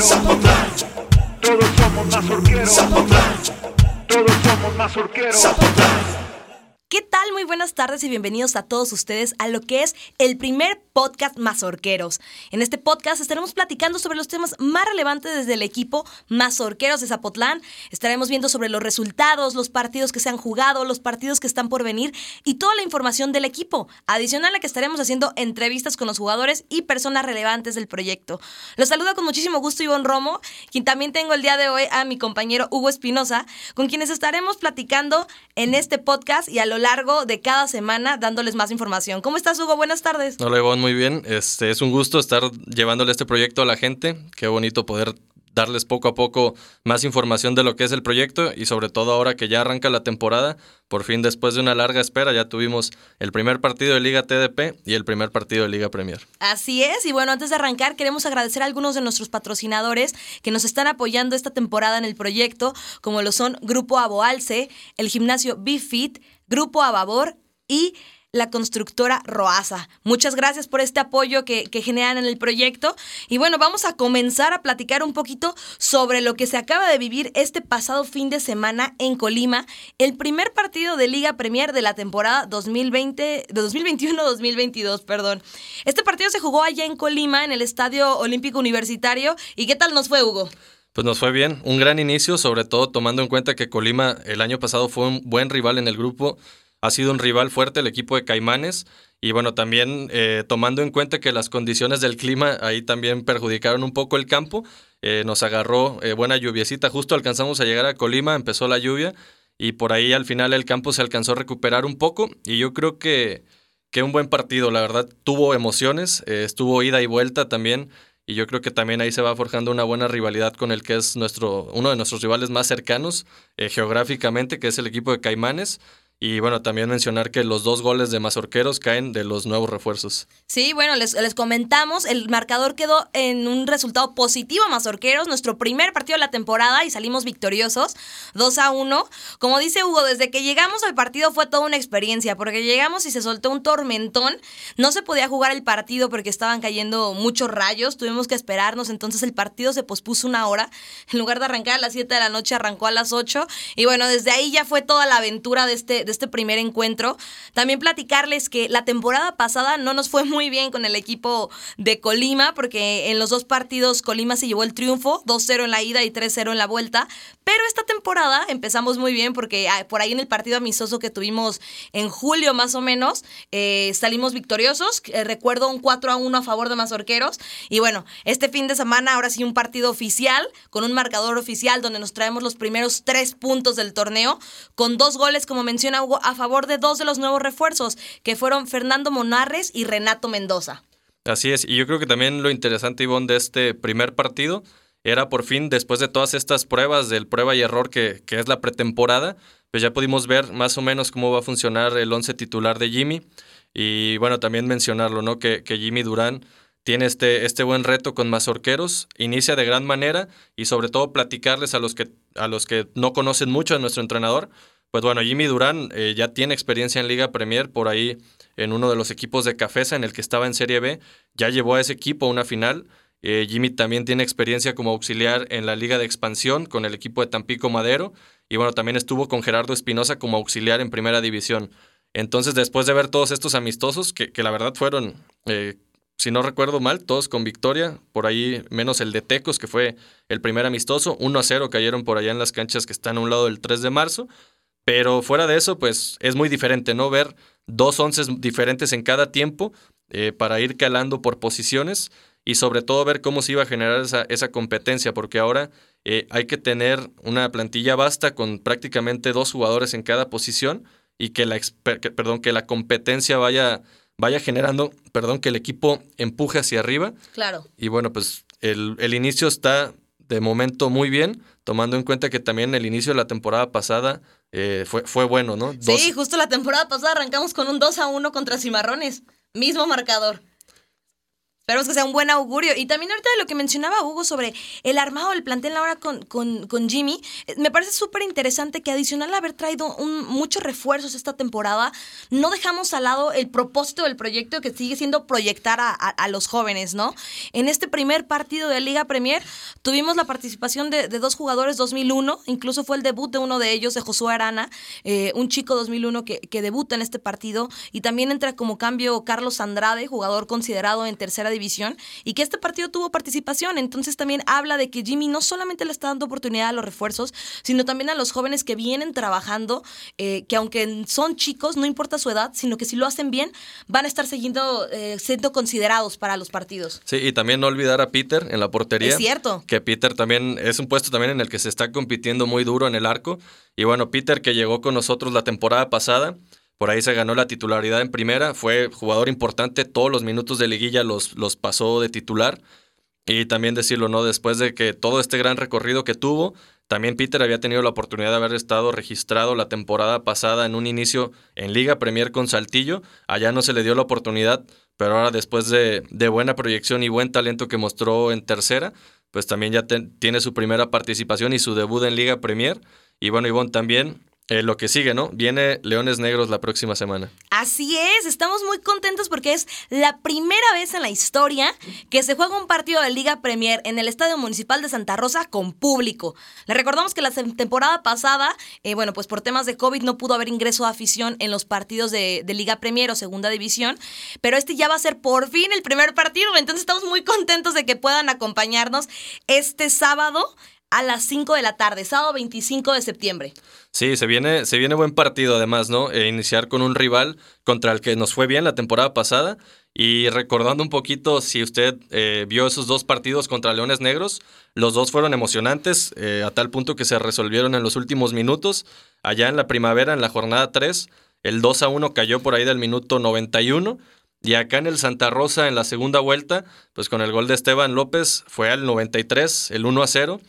mazorqueros. Todos somos mazorqueros. Todos somos mazorqueros. Buenas tardes y bienvenidos a todos ustedes a lo que es el primer podcast Mazorqueros. En este podcast estaremos platicando sobre los temas más relevantes desde el equipo Mazorqueros de Zapotlán. Estaremos viendo sobre los resultados, los partidos que se han jugado, los partidos que están por venir y toda la información del equipo. Adicional a que estaremos haciendo entrevistas con los jugadores y personas relevantes del proyecto. Los saludo con muchísimo gusto Ivonne Romo, quien también tengo el día de hoy a mi compañero Hugo Espinosa, con quienes estaremos platicando en este podcast y a lo largo de cada semana dándoles más información. ¿Cómo estás, Hugo? Buenas tardes. Hola, Ivonne, muy bien. Este, es un gusto estar llevándole este proyecto a la gente. Qué bonito poder darles poco a poco más información de lo que es el proyecto y sobre todo ahora que ya arranca la temporada, por fin después de una larga espera ya tuvimos el primer partido de Liga TDP y el primer partido de Liga Premier. Así es, y bueno, antes de arrancar queremos agradecer a algunos de nuestros patrocinadores que nos están apoyando esta temporada en el proyecto, como lo son Grupo Aboalce, el gimnasio BeFit, Grupo Ababor y la constructora Roasa. Muchas gracias por este apoyo que, que, generan en el proyecto. Y bueno, vamos a comenzar a platicar un poquito sobre lo que se acaba de vivir este pasado fin de semana en Colima, el primer partido de Liga Premier de la temporada 2020, de 2021-2022, perdón. Este partido se jugó allá en Colima, en el Estadio Olímpico Universitario. ¿Y qué tal nos fue, Hugo? Pues nos fue bien, un gran inicio, sobre todo tomando en cuenta que Colima el año pasado fue un buen rival en el grupo, ha sido un rival fuerte el equipo de Caimanes. Y bueno, también eh, tomando en cuenta que las condiciones del clima ahí también perjudicaron un poco el campo, eh, nos agarró eh, buena lluviecita, justo alcanzamos a llegar a Colima, empezó la lluvia y por ahí al final el campo se alcanzó a recuperar un poco. Y yo creo que, que un buen partido, la verdad, tuvo emociones, estuvo ida y vuelta también y yo creo que también ahí se va forjando una buena rivalidad con el que es nuestro, uno de nuestros rivales más cercanos eh, geográficamente, que es el equipo de Caimanes. Y bueno, también mencionar que los dos goles de Mazorqueros caen de los nuevos refuerzos. Sí, bueno, les, les, comentamos, el marcador quedó en un resultado positivo a Mazorqueros, nuestro primer partido de la temporada y salimos victoriosos, 2 a 1. Como dice Hugo, desde que llegamos al partido fue toda una experiencia, porque llegamos y se soltó un tormentón, no se podía jugar el partido porque estaban cayendo muchos rayos, tuvimos que esperarnos, entonces el partido se pospuso una hora, en lugar de arrancar a las 7 de la noche arrancó a las 8 y bueno, desde ahí ya fue toda la aventura de este de este primer encuentro. También platicarles que la temporada pasada no nos fue muy bien con el equipo de Colima, porque en los dos partidos Colima se llevó el triunfo, 2-0 en la ida y 3-0 en la vuelta. Pero esta temporada empezamos muy bien porque por ahí en el partido amistoso que tuvimos en julio más o menos, eh, salimos victoriosos. Eh, recuerdo un 4 1 a favor de Mazorqueros. Y bueno, este fin de semana ahora sí un partido oficial, con un marcador oficial donde nos traemos los primeros tres puntos del torneo, con dos goles, como menciona A favor de dos de los nuevos refuerzos, que fueron Fernando Monarres y Renato Mendoza. Así es, y yo creo que también lo interesante, Ivonne, de este primer partido era por fin, después de todas estas pruebas del prueba y error que, que es la pretemporada, pues ya pudimos ver más o menos cómo va a funcionar el once titular de Jimmy. Y bueno, también mencionarlo, ¿no? Que, que Jimmy Durán tiene este, este buen reto con Mazorqueros, inicia de gran manera y sobre todo platicarles a los que, a los que no conocen mucho a nuestro entrenador, pues bueno, Jimmy Durán eh, ya tiene experiencia en Liga Premier por ahí en uno de los equipos de Cafesa en el que estaba en Serie B, ya llevó a ese equipo a una final. Eh, Jimmy también tiene experiencia como auxiliar en la Liga de Expansión con el equipo de Tampico Madero y bueno, también estuvo con Gerardo Espinosa como auxiliar en Primera División. Entonces, después de ver todos estos amistosos, que, que la verdad fueron, eh, si no recuerdo mal, todos con victoria, por ahí menos el de Tecos, que fue el primer amistoso, 1 a 0 cayeron por allá en las canchas que están a un lado del 3 de marzo. Pero fuera de eso, pues es muy diferente, ¿no? Ver dos once diferentes en cada tiempo eh, para ir calando por posiciones y sobre todo ver cómo se iba a generar esa, esa competencia, porque ahora eh, hay que tener una plantilla vasta con prácticamente dos jugadores en cada posición y que la, que, perdón, que la competencia vaya, vaya generando, perdón, que el equipo empuje hacia arriba. Claro. Y bueno, pues el, el inicio está de momento muy bien, tomando en cuenta que también el inicio de la temporada pasada eh, fue, fue bueno, ¿no? Dos... Sí, justo la temporada pasada arrancamos con un 2 a 1 contra Cimarrones, mismo marcador. Esperemos que sea un buen augurio. Y también ahorita de lo que mencionaba Hugo sobre el armado del plantel ahora con, con, con Jimmy, eh, me parece súper interesante que adicional a haber traído muchos refuerzos esta temporada, no dejamos al lado el propósito del proyecto que sigue siendo proyectar a, los jóvenes, ¿no? En este primer partido de Liga Premier tuvimos la participación de, de dos jugadores 2001, incluso fue el debut de uno de ellos, de Josué Arana, eh, un chico 2001 que, que debuta en este partido y también entra como cambio Carlos Andrade, jugador considerado en tercera división y que este partido tuvo participación, entonces también habla de que Jimmy no solamente le está dando oportunidad a los refuerzos, sino también a los jóvenes que vienen trabajando, eh, que aunque son chicos, no importa su edad, sino que si lo hacen bien, van a estar siguiendo, eh, siendo considerados para los partidos. Sí, y también no olvidar a Peter en la portería. Es cierto. Que Peter también es un puesto también en el que se está compitiendo muy duro en el arco. Y bueno, Peter que llegó con nosotros la temporada pasada, por ahí se ganó la titularidad en primera, fue jugador importante, todos los minutos de liguilla los, los pasó de titular. Y también decirlo, ¿no? Después de que todo este gran recorrido que tuvo, también Peter había tenido la oportunidad de haber estado registrado la temporada pasada en un inicio en Liga Premier con Saltillo. Allá no se le dio la oportunidad, pero ahora después de, de buena proyección y buen talento que mostró en tercera, pues también ya tiene su primera participación y su debut en Liga Premier. Y bueno, Ivonne, también eh, lo que sigue, ¿no? Viene Leones Negros la próxima semana. Así es, estamos muy contentos porque es la primera vez en la historia que se juega un partido de Liga Premier en el Estadio Municipal de Santa Rosa con público. Le recordamos que la temporada pasada, eh, bueno, pues por temas de COVID no pudo haber ingreso de afición en los partidos de Liga Premier o Segunda División, pero este ya va a ser por fin el primer partido, entonces estamos muy contentos de que puedan acompañarnos este sábado a las 5 de la tarde, sábado 25 de septiembre. Sí, se viene, se viene buen partido además, ¿no? E iniciar con un rival contra el que nos fue bien la temporada pasada. Y recordando un poquito, si usted eh, vio esos dos partidos contra Leones Negros, los dos fueron emocionantes, eh, a tal punto que se resolvieron en los últimos minutos. Allá en la primavera, en la jornada 3, el 2 a 1 cayó por ahí del minuto 91. Y acá en el Santa Rosa, en la segunda vuelta, pues con el gol de Esteban López, fue al 93, el 1 a 0.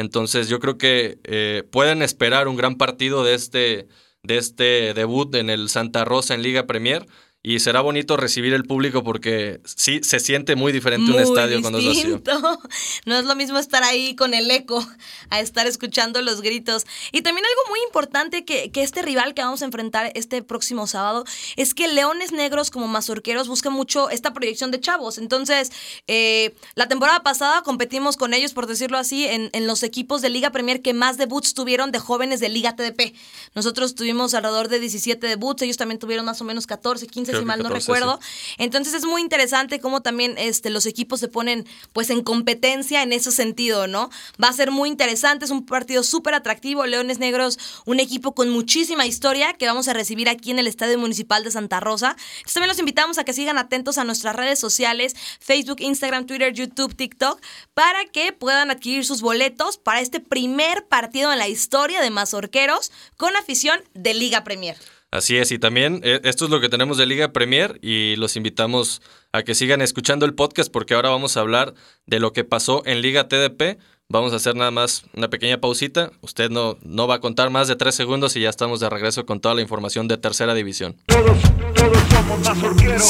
Entonces yo creo que eh, pueden esperar un gran partido de este, de este debut en el Santa Rosa en Liga Premier. Y será bonito recibir el público porque sí se siente muy diferente un estadio cuando es vacío. No es lo mismo estar ahí con el eco a estar escuchando los gritos. Y también algo muy importante que, que este rival que vamos a enfrentar este próximo sábado es que Leones Negros como mazorqueros buscan mucho esta proyección de chavos. Entonces, eh, la temporada pasada competimos con ellos, por decirlo así, en, en los equipos de Liga Premier que más debuts tuvieron de jóvenes de Liga TDP. Nosotros tuvimos alrededor de 17 debuts, ellos también tuvieron más o menos 14, 15, Creo si mal no 14, recuerdo. Entonces es muy interesante cómo también este, los equipos se ponen pues en competencia en ese sentido, ¿no? Va a ser muy interesante, es un partido súper atractivo. Leones Negros, un equipo con muchísima historia que vamos a recibir aquí en el Estadio Municipal de Santa Rosa. Entonces también los invitamos a que sigan atentos a nuestras redes sociales, Facebook, Instagram, Twitter, YouTube, TikTok, para que puedan adquirir sus boletos para este primer partido en la historia de Mazorqueros con afición de Liga Premier. Así es, y también eh, esto es lo que tenemos de Liga Premier y los invitamos a que sigan escuchando el podcast porque ahora vamos a hablar de lo que pasó en Liga TDP. Vamos a hacer nada más una pequeña pausita. Usted no, no va a contar más de tres segundos y ya estamos de regreso con toda la información de tercera división. Todos, todos somos mazorqueros.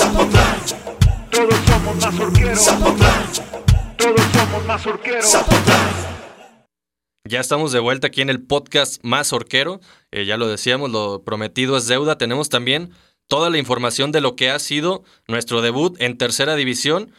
Todos somos mazorqueros. Todos somos mazorqueros. Ya estamos de vuelta aquí en el podcast más orquero. Eh, ya lo decíamos, lo prometido es deuda. Tenemos también toda la información de lo que ha sido nuestro debut en tercera división.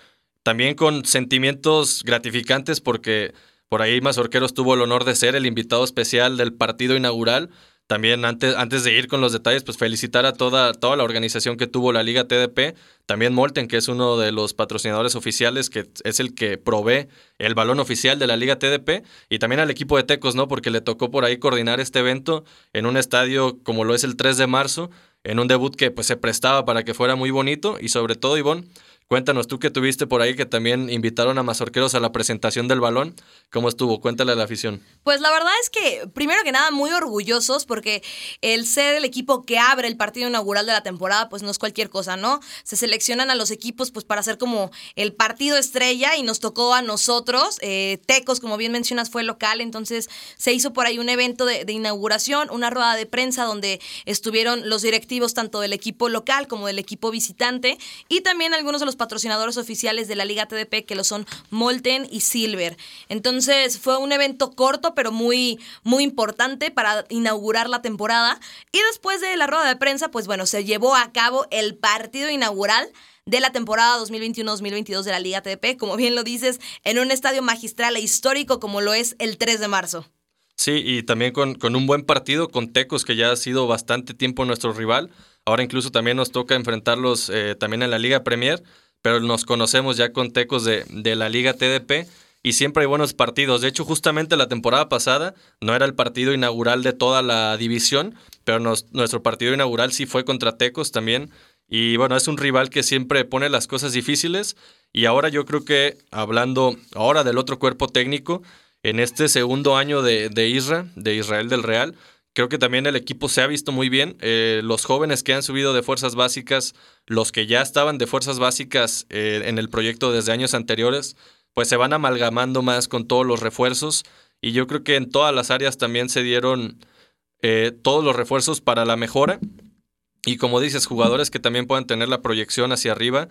También con sentimientos gratificantes porque por ahí Mazorqueros tuvo el honor de ser el invitado especial del partido inaugural. También antes, antes de ir con los detalles, pues felicitar a toda, toda la organización que tuvo la Liga TDP. También Molten, que es uno de los patrocinadores oficiales, que es el que provee el balón oficial de la Liga TDP. Y también al equipo de Tecos, ¿no? Porque le tocó por ahí coordinar este evento en un estadio como lo es el 3 de marzo, en un debut que pues se prestaba para que fuera muy bonito. Y sobre todo, Ivonne, Cuéntanos, tú que tuviste por ahí que también invitaron a Mazorqueros a la presentación del balón. ¿Cómo estuvo? Cuéntale a la afición. Pues la verdad es que, primero que nada, muy orgullosos porque el ser el equipo que abre el partido inaugural de la temporada, pues no es cualquier cosa, ¿no? Se seleccionan a los equipos pues para hacer como el partido estrella y nos tocó a nosotros. Eh, Tecos, como bien mencionas, fue local, entonces se hizo por ahí un evento de, de inauguración, una rueda de prensa donde estuvieron los directivos tanto del equipo local como del equipo visitante y también algunos de los patrocinadores oficiales de la Liga TDP, que lo son Molten y Silver. Entonces fue un evento corto, pero muy, muy importante para inaugurar la temporada. Y después de la rueda de prensa, pues bueno, se llevó a cabo el partido inaugural de la temporada 2021-2022 de la Liga TDP, como bien lo dices, en un estadio magistral e histórico como lo es el 3 de marzo. Sí, y también con, con un buen partido con Tecos, que ya ha sido bastante tiempo nuestro rival. Ahora incluso también nos toca enfrentarlos eh, también en la Liga Premier, pero nos conocemos ya con Tecos de, de la Liga TDP y siempre hay buenos partidos. De hecho, justamente la temporada pasada no era el partido inaugural de toda la división, pero nuestro partido inaugural sí fue contra Tecos también. Y bueno, es un rival que siempre pone las cosas difíciles. Y ahora yo creo que hablando ahora del otro cuerpo técnico, en este segundo año de, de Israel, de Israel del Real, creo que también el equipo se ha visto muy bien. Eh, los jóvenes que han subido de fuerzas básicas, los que ya estaban de fuerzas básicas eh, en el proyecto desde años anteriores, pues se van amalgamando más con todos los refuerzos. Y yo creo que en todas las áreas también se dieron eh, todos los refuerzos para la mejora. Y como dices, jugadores que también puedan tener la proyección hacia arriba.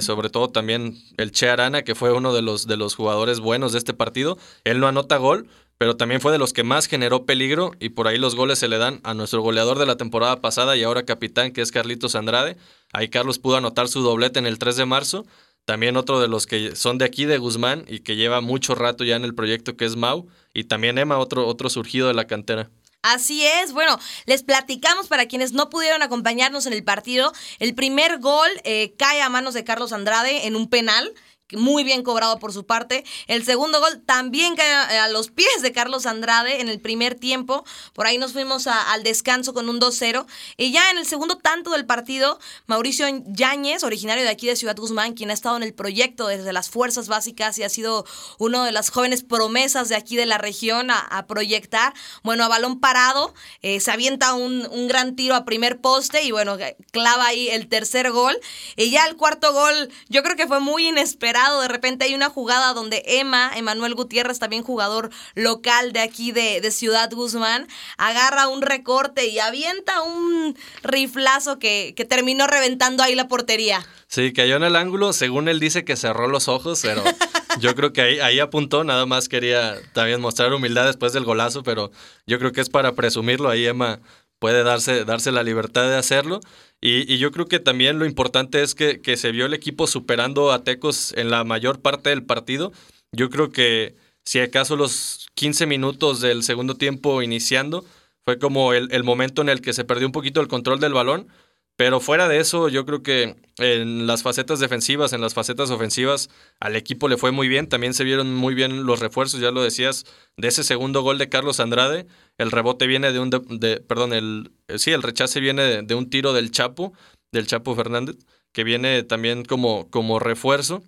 Sobre todo también el Che Arana, que fue uno de los, de los jugadores buenos de este partido. Él no anota gol, pero también fue de los que más generó peligro y por ahí los goles se le dan a nuestro goleador de la temporada pasada y ahora capitán, que es Carlitos Andrade. Ahí Carlos pudo anotar su doblete en el 3 de marzo. También otro de los que son de aquí de Guzmán y que lleva mucho rato ya en el proyecto que es Mau. Y también Emma, otro, otro surgido de la cantera. Así es, bueno, les platicamos para quienes no pudieron acompañarnos en el partido. El primer gol eh, cae a manos de Carlos Andrade en un penal muy bien cobrado por su parte. El segundo gol también cae a los pies de Carlos Andrade en el primer tiempo. Por ahí nos fuimos al descanso con un 2-0. Y ya en el segundo tanto del partido, Mauricio Yáñez, originario de aquí de Ciudad Guzmán, quien ha estado en el proyecto desde las fuerzas básicas y ha sido uno de las jóvenes promesas de aquí de la región a, proyectar. Bueno, a balón parado, eh, se avienta un, un gran tiro a primer poste y bueno, clava ahí el tercer gol. Y ya el cuarto gol, yo creo que fue muy inesperado de repente hay una jugada donde Emma, Emanuel Gutiérrez, también jugador local de aquí de, Ciudad Guzmán, agarra un recorte y avienta un riflazo que, que terminó reventando ahí la portería. Sí, cayó en el ángulo. Según él dice que cerró los ojos, pero yo creo que ahí, ahí apuntó. Nada más quería también mostrar humildad después del golazo, pero yo creo que es para presumirlo. Ahí Emma puede darse, darse la libertad de hacerlo. Y, yo creo que también lo importante es que, que, se vio el equipo superando a Tecos en la mayor parte del partido. Yo creo que si acaso los 15 minutos del segundo tiempo iniciando fue como el, el momento en el que se perdió un poquito el control del balón, pero fuera de eso, yo creo que en las facetas defensivas, en las facetas ofensivas, al equipo le fue muy bien. También se vieron muy bien los refuerzos, ya lo decías, de ese segundo gol de Carlos Andrade. El rebote viene de un, de, perdón, el, eh, sí, el rechace viene de, un tiro del Chapo, del Chapo Fernández, que viene también como, como refuerzo.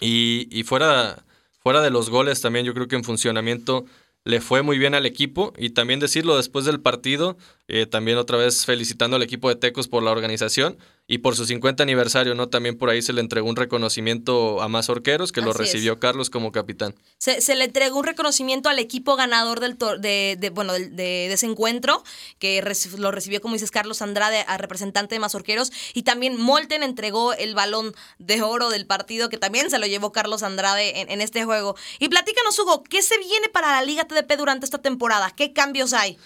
Y, y fuera, fuera de los goles también yo creo que en funcionamiento le fue muy bien al equipo. Y también decirlo después del partido, eh, también otra vez felicitando al equipo de Tecos por la organización y por su 50 aniversario, ¿no? También por ahí se le entregó un reconocimiento a más orqueros que lo recibió Carlos como capitán. Se, le entregó un reconocimiento al equipo ganador del de, bueno, de, ese encuentro, que lo recibió, como dices, Carlos Andrade, a representante de Mazorqueros, y también Molten entregó el balón de oro del partido, que también se lo llevó Carlos Andrade en, en este juego. Y platícanos, Hugo, ¿qué se viene para la Liga TDP durante esta temporada? ¿Qué cambios hay?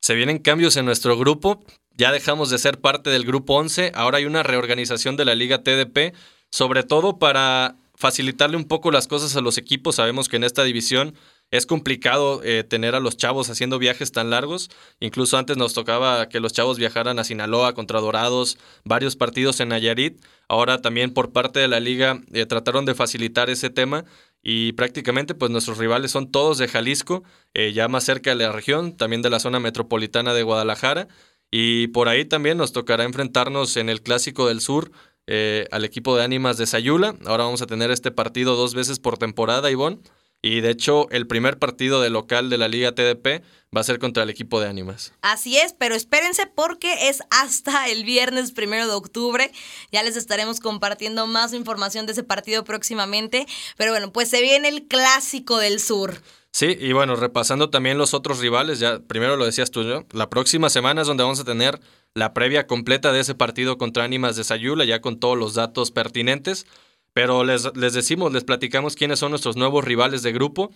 Se vienen cambios en nuestro grupo, ya dejamos de ser parte del grupo 11, ahora hay una reorganización de la liga TDP, sobre todo para facilitarle un poco las cosas a los equipos. Sabemos que en esta división es complicado eh, tener a los chavos haciendo viajes tan largos. Incluso antes nos tocaba que los chavos viajaran a Sinaloa contra Dorados, varios partidos en Nayarit. Ahora también por parte de la liga eh, trataron de facilitar ese tema y prácticamente pues nuestros rivales son todos de Jalisco, eh, ya más cerca de la región, también de la zona metropolitana de Guadalajara. Y por ahí también nos tocará enfrentarnos en el Clásico del Sur eh, al equipo de Ánimas de Sayula. Ahora vamos a tener este partido dos veces por temporada, Ivonne. Y de hecho, el primer partido de local de la Liga TDP va a ser contra el equipo de Ánimas. Así es, pero espérense porque es hasta el viernes primero de octubre. Ya les estaremos compartiendo más información de ese partido próximamente. Pero bueno, pues se viene el clásico del sur. Sí, y bueno, repasando también los otros rivales, ya primero lo decías tú, la próxima semana es donde vamos a tener la previa completa de ese partido contra Ánimas de Sayula, ya con todos los datos pertinentes. Pero les, les decimos, les platicamos quiénes son nuestros nuevos rivales de grupo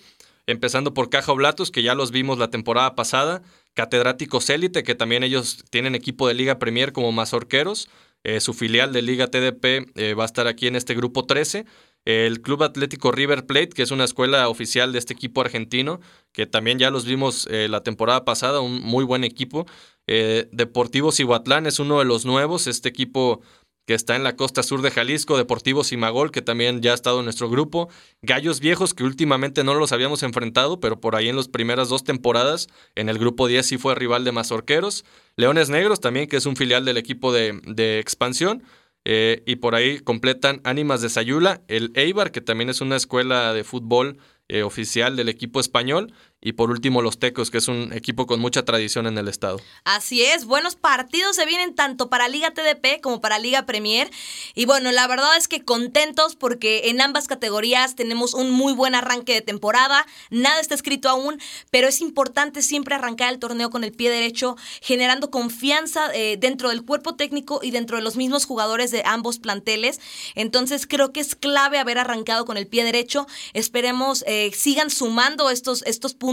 empezando por Caja Oblatos, que ya los vimos la temporada pasada, Catedráticos Élite, que también ellos tienen equipo de Liga Premier como Mazorqueros, eh, su filial de Liga TDP eh, va a estar aquí en este grupo 13, el Club Atlético River Plate, que es una escuela oficial de este equipo argentino, que también ya los vimos eh, la temporada pasada, un muy buen equipo. Deportivo Cihuatlán es uno de los nuevos, este equipo que está en la costa sur de Jalisco, Deportivo Simagol, que también ya ha estado en nuestro grupo, Gallos Viejos, que últimamente no los habíamos enfrentado, pero por ahí en las primeras dos temporadas, en el grupo 10 sí fue rival de Mazorqueros, Leones Negros también, que es un filial del equipo de, de expansión, eh, y por ahí completan Ánimas de Sayula, el Eibar, que también es una escuela de fútbol eh, oficial del equipo español. Y por último, los Tecos, que es un equipo con mucha tradición en el estado. Así es, buenos partidos se vienen tanto para Liga TDP como para Liga Premier. Y bueno, la verdad es que contentos porque en ambas categorías tenemos un muy buen arranque de temporada. Nada está escrito aún, pero es importante siempre arrancar el torneo con el pie derecho, generando confianza eh, dentro del cuerpo técnico y dentro de los mismos jugadores de ambos planteles. Entonces creo que es clave haber arrancado con el pie derecho. Esperemos eh, sigan sumando estos, estos puntos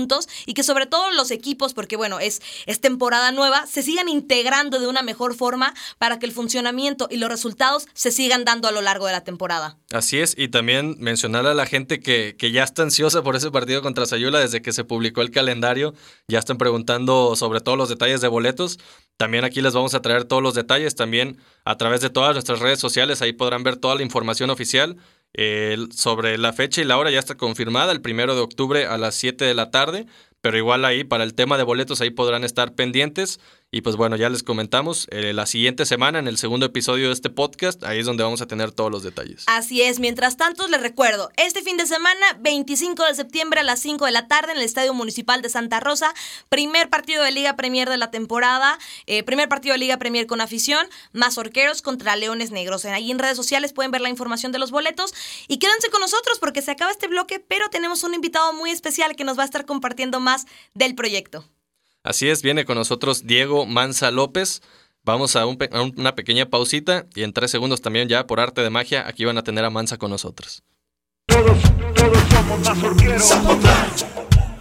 y que sobre todo los equipos, porque bueno, es, es temporada nueva, se sigan integrando de una mejor forma para que el funcionamiento y los resultados se sigan dando a lo largo de la temporada. Así es, y también mencionar a la gente que, que ya está ansiosa por ese partido contra Sayula desde que se publicó el calendario, ya están preguntando sobre todos los detalles de boletos. También aquí les vamos a traer todos los detalles, también a través de todas nuestras redes sociales, ahí podrán ver toda la información oficial sobre la fecha y la hora ya está confirmada, el primero de octubre a las 7 de la tarde, pero igual ahí para el tema de boletos ahí podrán estar pendientes. Y pues bueno, ya les comentamos, eh, la siguiente semana, en el segundo episodio de este podcast, ahí es donde vamos a tener todos los detalles. Así es, mientras tanto les recuerdo, este fin de semana, 25 de septiembre a las 5 de la tarde en el Estadio Municipal de Santa Rosa, primer partido de Liga Premier de la temporada, eh, primer partido de Liga Premier con afición, más orqueros contra Leones Negros. Ahí en redes sociales pueden ver la información de los boletos y quédense con nosotros porque se acaba este bloque, pero tenemos un invitado muy especial que nos va a estar compartiendo más del proyecto. Así es, viene con nosotros Diego Manza López. Vamos a, una pequeña pausita y en tres segundos también ya por arte de magia aquí van a tener a Mansa con nosotros. Todos, todos somos mazorqueros.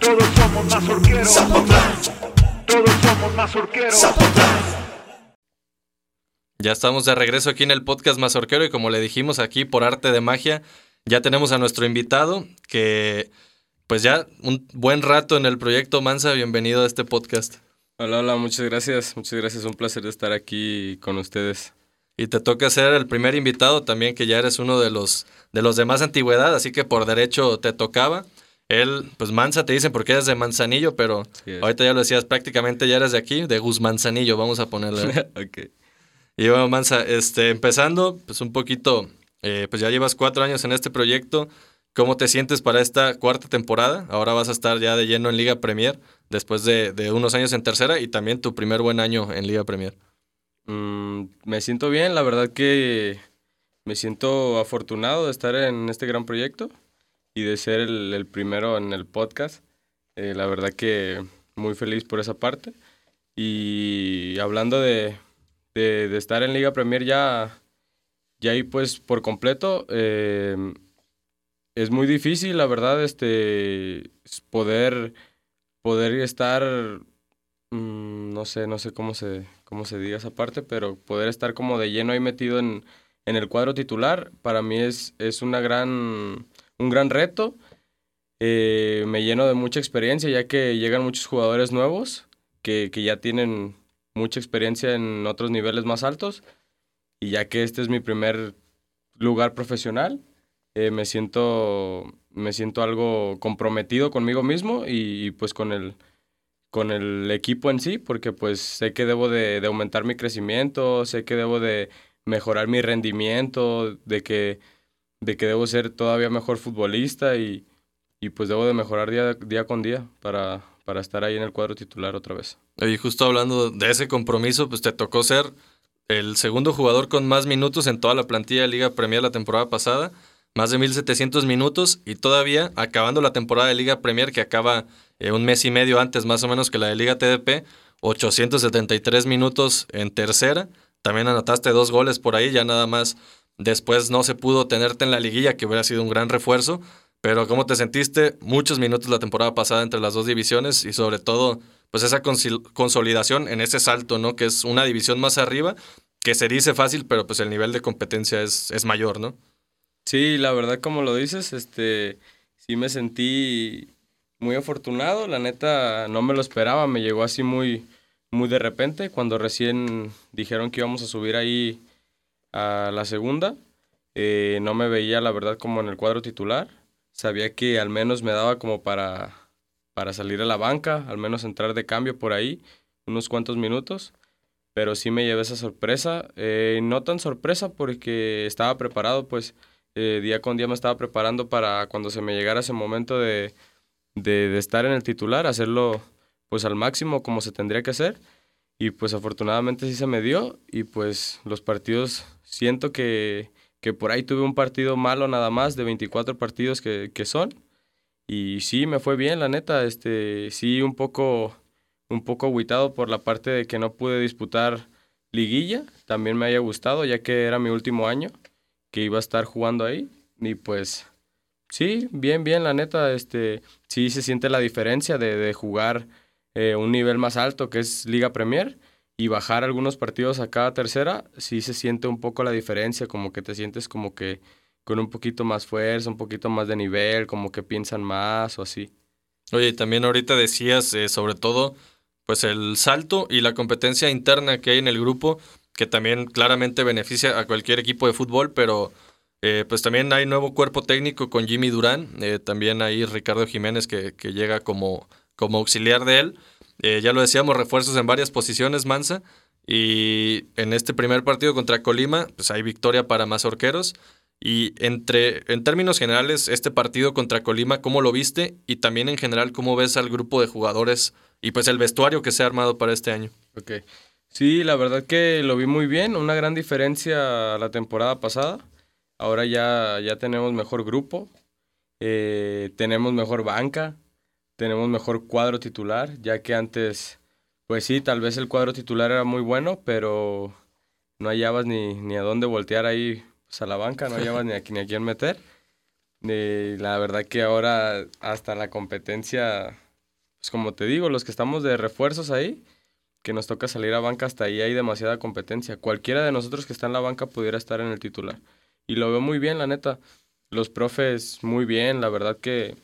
Todos somos mazorqueros. Todos somos mazorqueros. Ya estamos de regreso aquí en el podcast Mazorquero y como le dijimos aquí por arte de magia, ya tenemos a nuestro invitado que pues ya un buen rato en el proyecto Mansa, bienvenido a este podcast. Hola, hola, muchas gracias, muchas gracias, un placer estar aquí con ustedes. Y te toca ser el primer invitado también, que ya eres uno de los de los de más antigüedad, así que por derecho te tocaba. Él, pues Mansa te dicen porque eres de Manzanillo, pero ahorita ya lo decías, prácticamente ya eres de aquí, de Guzmanzanillo, vamos a ponerle. ok. Y bueno, Mansa, este, empezando, pues un poquito, eh, pues ya llevas cuatro años en este proyecto. ¿Cómo te sientes para esta cuarta temporada? Ahora vas a estar ya de lleno en Liga Premier, después de, unos años en tercera y también tu primer buen año en Liga Premier. Mm, me siento bien, la verdad que me siento afortunado de estar en este gran proyecto y de ser el, primero en el podcast. Eh, la verdad que muy feliz por esa parte. Y hablando de, de, estar en Liga Premier ya, ya ahí pues por completo, eh, es muy difícil, la verdad, este, poder, poder estar, mm, no sé, no sé cómo se, cómo se diga esa parte, pero poder estar como de lleno ahí metido en, en el cuadro titular, para mí es, es una gran, un gran reto. Eh, me lleno de mucha experiencia, ya que llegan muchos jugadores nuevos que, que ya tienen mucha experiencia en otros niveles más altos. Y ya que este es mi primer lugar profesional, eh, me, siento, me siento algo comprometido conmigo mismo y, pues con el, con el equipo en sí, porque pues sé que debo de, aumentar mi crecimiento, sé que debo de mejorar mi rendimiento, de que, de que debo ser todavía mejor futbolista y, y pues debo de mejorar día, día con día para, para estar ahí en el cuadro titular otra vez. Y justo hablando de ese compromiso, pues te tocó ser el segundo jugador con más minutos en toda la plantilla de Liga Premier la temporada pasada más de 1.700 minutos y todavía acabando la temporada de Liga Premier que acaba eh, un mes y medio antes más o menos que la de Liga TDP, 873 minutos en tercera. También anotaste dos goles por ahí, ya nada más después no se pudo tenerte en la liguilla, que hubiera sido un gran refuerzo. Pero ¿cómo te sentiste? Muchos minutos la temporada pasada entre las dos divisiones y sobre todo, pues esa consolidación en ese salto, ¿no? Que es una división más arriba, que se dice fácil, pero pues el nivel de competencia es, es mayor, ¿no? Sí, la verdad, como lo dices, este, sí me sentí muy afortunado, la neta no me lo esperaba, me llegó así muy, muy de repente, cuando recién dijeron que íbamos a subir ahí a la segunda, eh, no me veía la verdad como en el cuadro titular, sabía que al menos me daba como para, para salir a la banca, al menos entrar de cambio por ahí, unos cuantos minutos, pero sí me llevé esa sorpresa, eh, no tan sorpresa porque estaba preparado, pues eh, día con día me estaba preparando para cuando se me llegara ese momento de, de, estar en el titular, hacerlo pues al máximo como se tendría que hacer. Y pues afortunadamente sí se me dio y pues los partidos, siento que, que por ahí tuve un partido malo nada más de 24 partidos que, que son. Y sí, me fue bien, la neta. Este, sí, un poco, un poco aguitado por la parte de que no pude disputar liguilla. También me haya gustado, ya que era mi último año que iba a estar jugando ahí. Y pues sí, bien, bien, la neta, este, sí se siente la diferencia de, de jugar eh, un nivel más alto que es Liga Premier y bajar algunos partidos a cada tercera, sí se siente un poco la diferencia, como que te sientes como que con un poquito más fuerza, un poquito más de nivel, como que piensan más o así. Oye, también ahorita decías eh, sobre todo pues el salto y la competencia interna que hay en el grupo, que también claramente beneficia a cualquier equipo de fútbol, pero eh, pues también hay nuevo cuerpo técnico con Jimmy Durán, eh, también hay Ricardo Jiménez que, que, llega como, como auxiliar de él. Eh, ya lo decíamos, refuerzos en varias posiciones, Mansa. Y en este primer partido contra Colima, pues hay victoria para Mazorqueros. Y entre, en términos generales, este partido contra Colima, ¿cómo lo viste? Y también en general, ¿cómo ves al grupo de jugadores y pues el vestuario que se ha armado para este año? Sí, la verdad que lo vi muy bien, una gran diferencia a la temporada pasada. Ahora ya, ya tenemos mejor grupo, eh, tenemos mejor banca, tenemos mejor cuadro titular, ya que antes, pues sí, tal vez el cuadro titular era muy bueno, pero no hallabas ni, ni a dónde voltear ahí pues, a la banca, no hallabas ni a, ni a quién meter. Y la verdad que ahora hasta la competencia, pues como te digo, los que estamos de refuerzos ahí, que nos toca salir a banca, hasta ahí hay demasiada competencia. Cualquiera de nosotros que está en la banca pudiera estar en el titular. Y lo veo muy bien, la neta. Los profes muy bien, la verdad que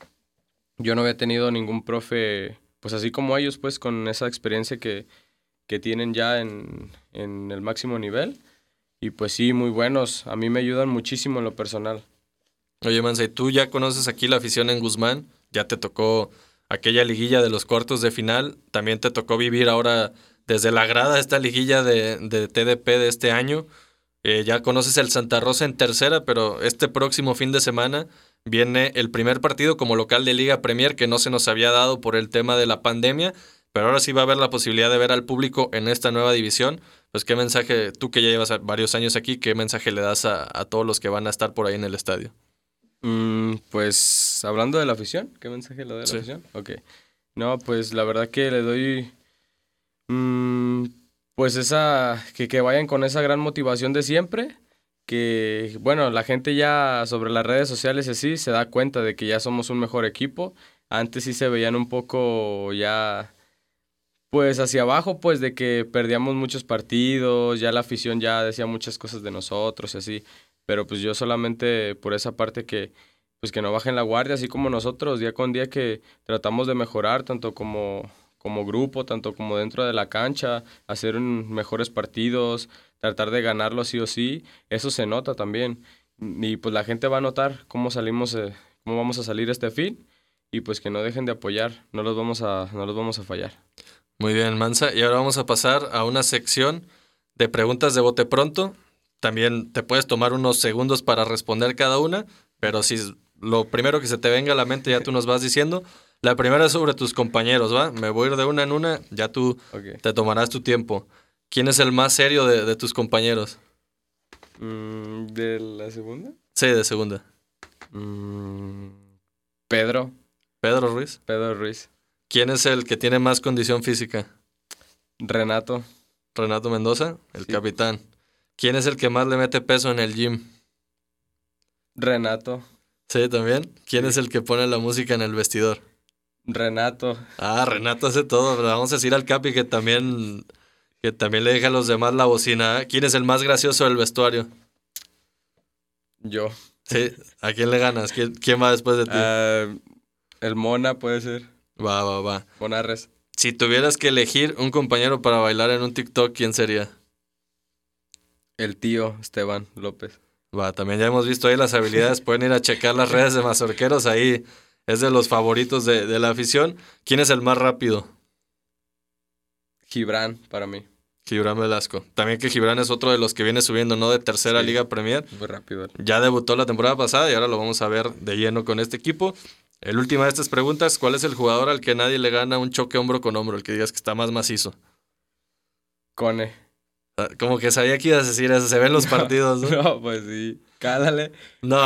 yo no había tenido ningún profe, pues así como ellos, pues con esa experiencia que, que tienen ya en, en el máximo nivel. Y pues sí, muy buenos. A mí me ayudan muchísimo en lo personal. Oye, Mansa, tú ya conoces aquí la afición en Guzmán? Ya te tocó aquella liguilla de los cuartos de final. También te tocó vivir ahora desde la grada esta liguilla de, de TDP de este año. Eh, ya conoces el Santa Rosa en tercera, pero este próximo fin de semana viene el primer partido como local de Liga Premier que no se nos había dado por el tema de la pandemia, pero ahora sí va a haber la posibilidad de ver al público en esta nueva división. Pues qué mensaje, tú que ya llevas varios años aquí, qué mensaje le das a, a todos los que van a estar por ahí en el estadio. Mm, pues hablando de la afición, ¿qué mensaje le doy a la afición? Ok. No, pues la verdad que le doy Mm, pues esa, que, que vayan con esa gran motivación de siempre, que bueno, la gente ya sobre las redes sociales así se da cuenta de que ya somos un mejor equipo. Antes sí se veían un poco ya pues hacia abajo, pues de que perdíamos muchos partidos, ya la afición ya decía muchas cosas de nosotros y así, pero pues yo solamente por esa parte que pues que no bajen la guardia, así como nosotros, día con día que tratamos de mejorar, tanto como como grupo, tanto como dentro de la cancha, hacer mejores partidos, tratar de ganarlo sí o sí, eso se nota también. Y pues la gente va a notar cómo salimos, eh, cómo vamos a salir este fin y pues que no dejen de apoyar, no los vamos a, no los vamos a fallar. Muy bien, Mansa. Y ahora vamos a pasar a una sección de preguntas de bote pronto. También te puedes tomar unos segundos para responder cada una, pero si lo primero que se te venga a la mente ya tú nos vas diciendo. La primera es sobre tus compañeros, ¿va? Me voy a ir de una en una, ya tú te tomarás tu tiempo. ¿Quién es el más serio de, tus compañeros? Mm, ¿De la segunda? Sí, de segunda. Mm, Pedro. ¿Pedro Ruiz? Pedro Ruiz. ¿Quién es el que tiene más condición física? Renato. Renato Mendoza, el Sí. capitán. ¿Quién es el que más le mete peso en el gym? Renato. Sí, también. ¿Quién es el que pone la música en el vestidor? Renato. Ah, Renato hace todo. Vamos a decir al Capi que también, que también le deja a los demás la bocina. ¿Quién es el más gracioso del vestuario? Yo. Sí, ¿a quién le ganas? ¿Quién, quién va después de ti? Ah, el Mona puede ser. Va, va, va. Monarres. Si tuvieras que elegir un compañero para bailar en un TikTok, ¿quién sería? El tío Esteban López. Va, también ya hemos visto ahí las habilidades. Pueden ir a checar las redes de Mazorqueros. Ahí es de los favoritos de, de la afición. ¿Quién es el más rápido? Gibran para mí. Gibran Velasco. También que Gibran es otro de los que viene subiendo, ¿no? De tercera Sí. Liga Premier. Muy rápido. Ya debutó la temporada pasada y ahora lo vamos a ver de lleno con este equipo. El última de estas preguntas, ¿cuál es el jugador al que nadie le gana un choque hombro con hombro? El que digas que está más macizo. Cone. Ah, Como que sabía que ibas a decir eso, se ven los partidos, ¿no? No, pues sí. Cálale. No,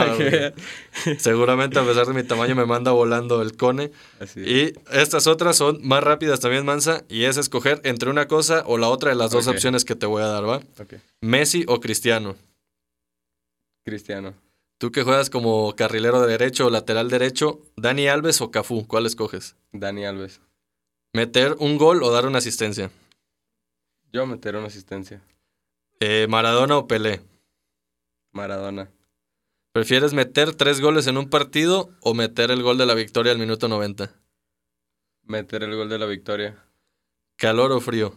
seguramente a pesar de mi tamaño me manda volando el cone. Así. Y estas otras son más rápidas también, Mansa, y es escoger entre una cosa o la otra de las dos opciones que te voy a dar, ¿va? Ok. Messi o Cristiano. Cristiano. Tú que juegas como carrilero de derecho o lateral derecho, Dani Alves o Cafú, ¿cuál escoges? Dani Alves. ¿Meter un gol o dar una asistencia? Yo meter una asistencia. Eh, ¿Maradona o Pelé? Maradona. ¿Prefieres meter tres goles en un partido o meter el gol de la victoria al minuto 90? Meter el gol de la victoria. ¿Calor o frío?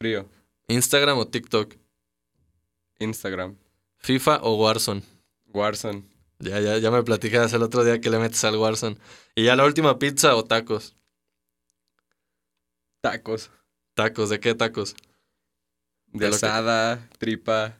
Frío. ¿Instagram o TikTok? Instagram. ¿FIFA o Warzone? Warzone. Ya, ya, ya me platicabas el otro día que le metes al Warzone. Y ya la última, pizza o tacos. Tacos. Tacos, ¿de qué tacos? De, que- tripa.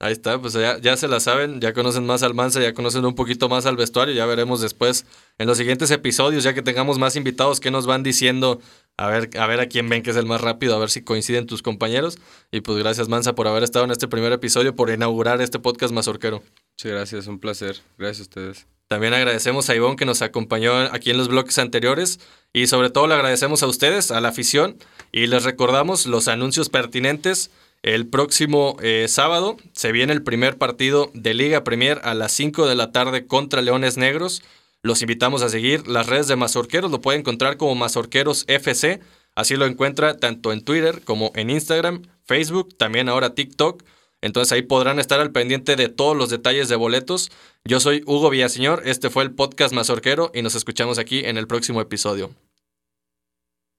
Ahí está, pues ya, ya se la saben, ya conocen más al Mansa, ya conocen un poquito más al vestuario, ya veremos después en los siguientes episodios, ya que tengamos más invitados que nos van diciendo a ver, a ver a quién ven que es el más rápido, a ver si coinciden tus compañeros. Y pues gracias Mansa por haber estado en este primer episodio, por inaugurar este podcast mazorquero. Muchas gracias, un placer. Gracias a ustedes. También agradecemos a Ivonne que nos acompañó aquí en los bloques anteriores y sobre todo le agradecemos a ustedes, a la afición y les recordamos los anuncios pertinentes. El próximo eh, sábado se viene el primer partido de Liga Premier a las 5 de la tarde contra Leones Negros. Los invitamos a seguir las redes de Mazorqueros, lo puede encontrar como Mazorqueros FC, así lo encuentra tanto en Twitter como en Instagram, Facebook, también ahora TikTok. Entonces ahí podrán estar al pendiente de todos los detalles de boletos. Yo soy Hugo Villaseñor, este fue el podcast Mazorquero y nos escuchamos aquí en el próximo episodio.